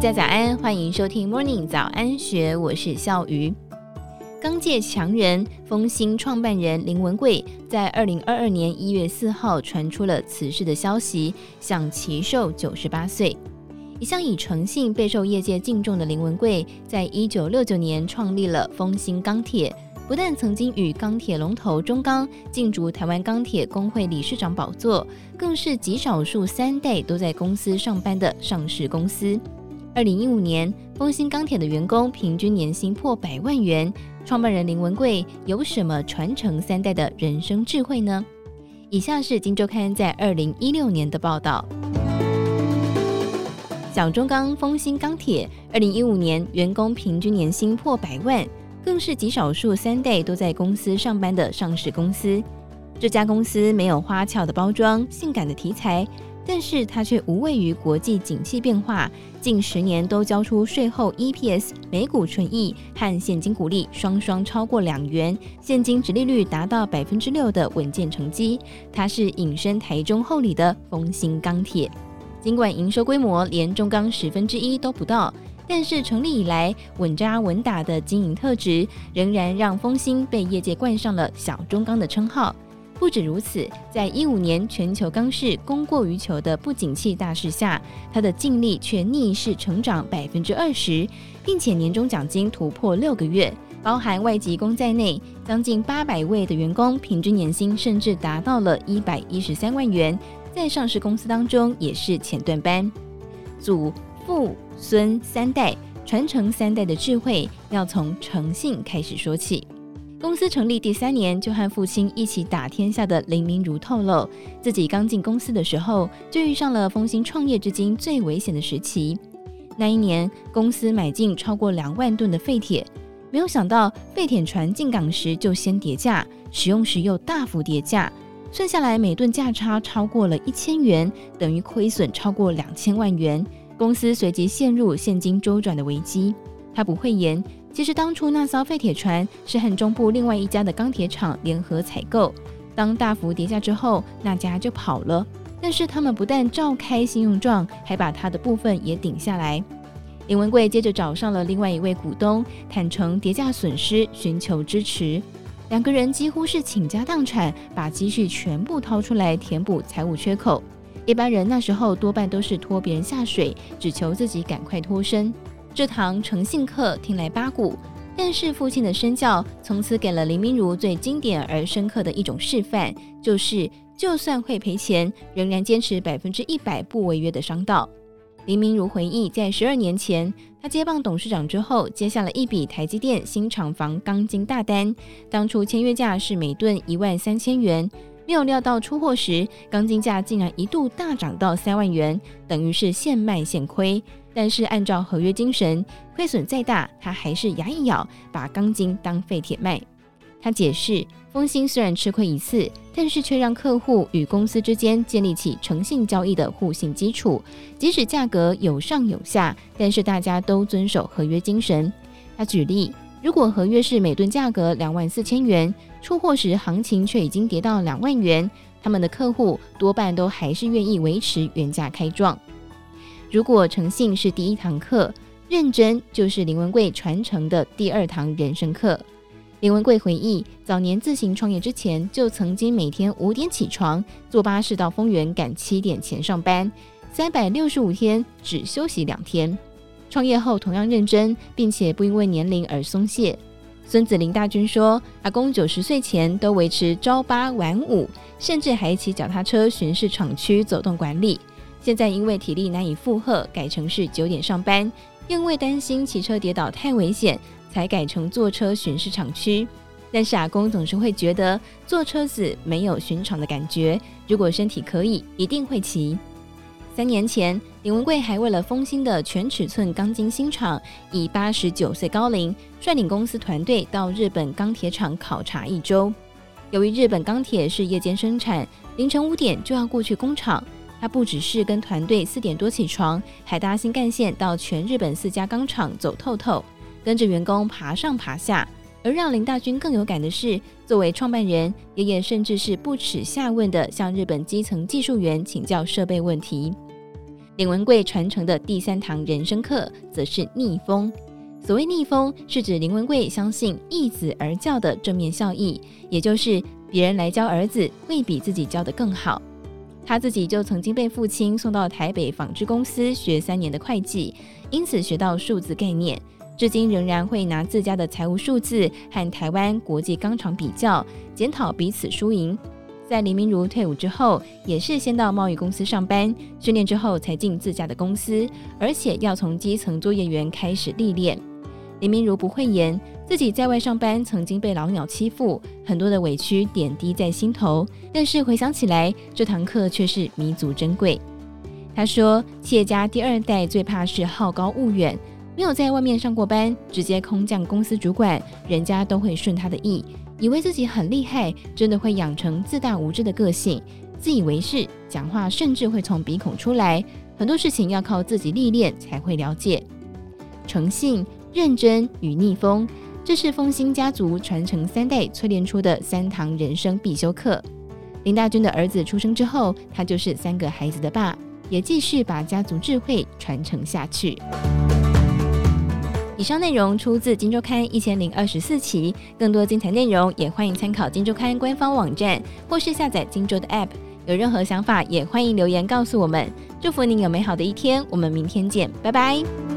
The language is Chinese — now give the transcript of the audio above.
大家早安，欢迎收听 Morning 早安学，我是笑鱼。钢界强人丰兴创办人林文贵在二零二二年一月四号传出了辞世的消息，享耆寿九十八岁。一向以诚信备受业界敬重的林文贵，在一九六九年创立了丰兴钢铁，不但曾经与钢铁龙头中钢竞逐台湾钢铁工会理事长宝座，更是极少数三代都在公司上班的上市公司。二零一五年，丰兴钢铁的员工平均年薪破百万元。创办人林文贵有什么传承三代的人生智慧呢？以下是《金周刊》在二零一六年的报道。小中钢、丰兴钢铁，二零一五年员工平均年薪破百万，更是极少数三代都在公司上班的上市公司。这家公司没有花俏的包装、性感的题材。但是它却无畏于国际景气变化，近十年都交出税后 EPS 每股纯益和现金股利双双超过两元，现金殖利率达到百分之六的稳健成绩。它是隐身台中后里的丰兴钢铁，尽管营收规模连中钢十分之一都不到，但是成立以来稳扎稳打的经营特质，仍然让丰兴被业界冠上了“小中钢”的称号。不止如此，在一五年全球钢市供过于求的不景气大势下，它的净利却逆势成长百分之二十，并且年终奖金突破六个月，包含外籍工在内，将近八百位的员工平均年薪甚至达到了一百一十三万元，在上市公司当中也是前段班。祖父孙三代传承三代的智慧，要从诚信开始说起。公司成立第三年，就和父亲一起打天下的林明如透露，自己刚进公司的时候，就遇上了丰兴创业至今最危险的时期。那一年，公司买进超过两万吨的废铁，没有想到废铁船进港时就先跌价，使用时又大幅跌价，算下来每吨价差超过了一千元，等于亏损超过两千万元。公司随即陷入现金周转的危机。他不讳言。其实当初那艘废铁船是和中部另外一家的钢铁厂联合采购，当大幅跌价之后，那家就跑了。但是他们不但照开信用状，还把他的部分也顶下来。林文贵接着找上了另外一位股东，坦诚跌价损失，寻求支持。两个人几乎是倾家荡产，把积蓄全部掏出来填补财务缺口。一般人那时候多半都是拖别人下水，只求自己赶快脱身。这堂诚信课听来八股，但是父亲的身教从此给了林明如最经典而深刻的一种示范，就是就算会赔钱，仍然坚持百分之一百不违约的商道。林明如回忆，在十二年前，他接棒董事长之后，接下了一笔台积电新厂房钢筋大单，当初签约价是每吨一万三千元，没有料到出货时，钢筋价竟然一度大涨到三万元，等于是现卖现亏。但是按照合约精神，亏损再大，他还是牙一咬，把钢筋当废铁卖。他解释，丰兴虽然吃亏一次，但是却让客户与公司之间建立起诚信交易的互信基础。即使价格有上有下，但是大家都遵守合约精神。他举例，如果合约是每吨价格两万四千元，出货时行情却已经跌到两万元，他们的客户多半都还是愿意维持原价开状。如果诚信是第一堂课，认真就是林文贵传承的第二堂人生课。林文贵回忆，早年自行创业之前，就曾经每天五点起床，坐巴士到丰原，赶七点前上班，三百六十五天只休息两天。创业后同样认真，并且不因为年龄而松懈。孙子林大军说，阿公九十岁前都维持朝八晚五，甚至还骑脚踏车巡视厂区，走动管理。现在因为体力难以负荷，改成是九点上班，因为担心骑车跌倒太危险，才改成坐车巡视厂区。但是阿公总是会觉得坐车子没有巡场的感觉，如果身体可以，一定会骑。三年前，林文贵还为了丰兴的全尺寸钢筋新厂，以八十九岁高龄率领公司团队到日本钢铁厂考察一周。由于日本钢铁是夜间生产，凌晨五点就要过去工厂。他不只是跟团队四点多起床，还搭新干线到全日本四家钢厂走透透，跟着员工爬上爬下。而让林大军更有感的是，作为创办人，爷爷甚至是不耻下问的向日本基层技术员请教设备问题。林文贵传承的第三堂人生课，则是逆风。所谓逆风，是指林文贵相信一子而教的正面效益，也就是别人来教儿子，会比自己教得更好。他自己就曾经被父亲送到台北纺织公司学三年的会计，因此学到数字概念，至今仍然会拿自家的财务数字和台湾国际钢厂比较，检讨彼此输赢。在林明如退伍之后，也是先到贸易公司上班训练之后，才进自家的公司，而且要从基层作业员开始历练。林明如不讳言，自己在外上班曾经被老鸟欺负，很多的委屈点滴在心头。但是回想起来，这堂课却是弥足珍贵。他说，企业家第二代最怕是好高骛远，没有在外面上过班，直接空降公司主管，人家都会顺他的意。以为自己很厉害，真的会养成自大无知的个性，自以为是，讲话甚至会从鼻孔出来。很多事情要靠自己历练才会了解。诚信、认真与逆风，这是丰兴家族传承三代淬炼出的三堂人生必修课。林大军的儿子出生之后，他就是三个孩子的爸，也继续把家族智慧传承下去。以上内容出自《金周刊》一千零二十四期，更多精彩内容也欢迎参考《金周刊》官方网站或是下载《金周》的 App。有任何想法也欢迎留言告诉我们。祝福您有美好的一天，我们明天见，拜拜。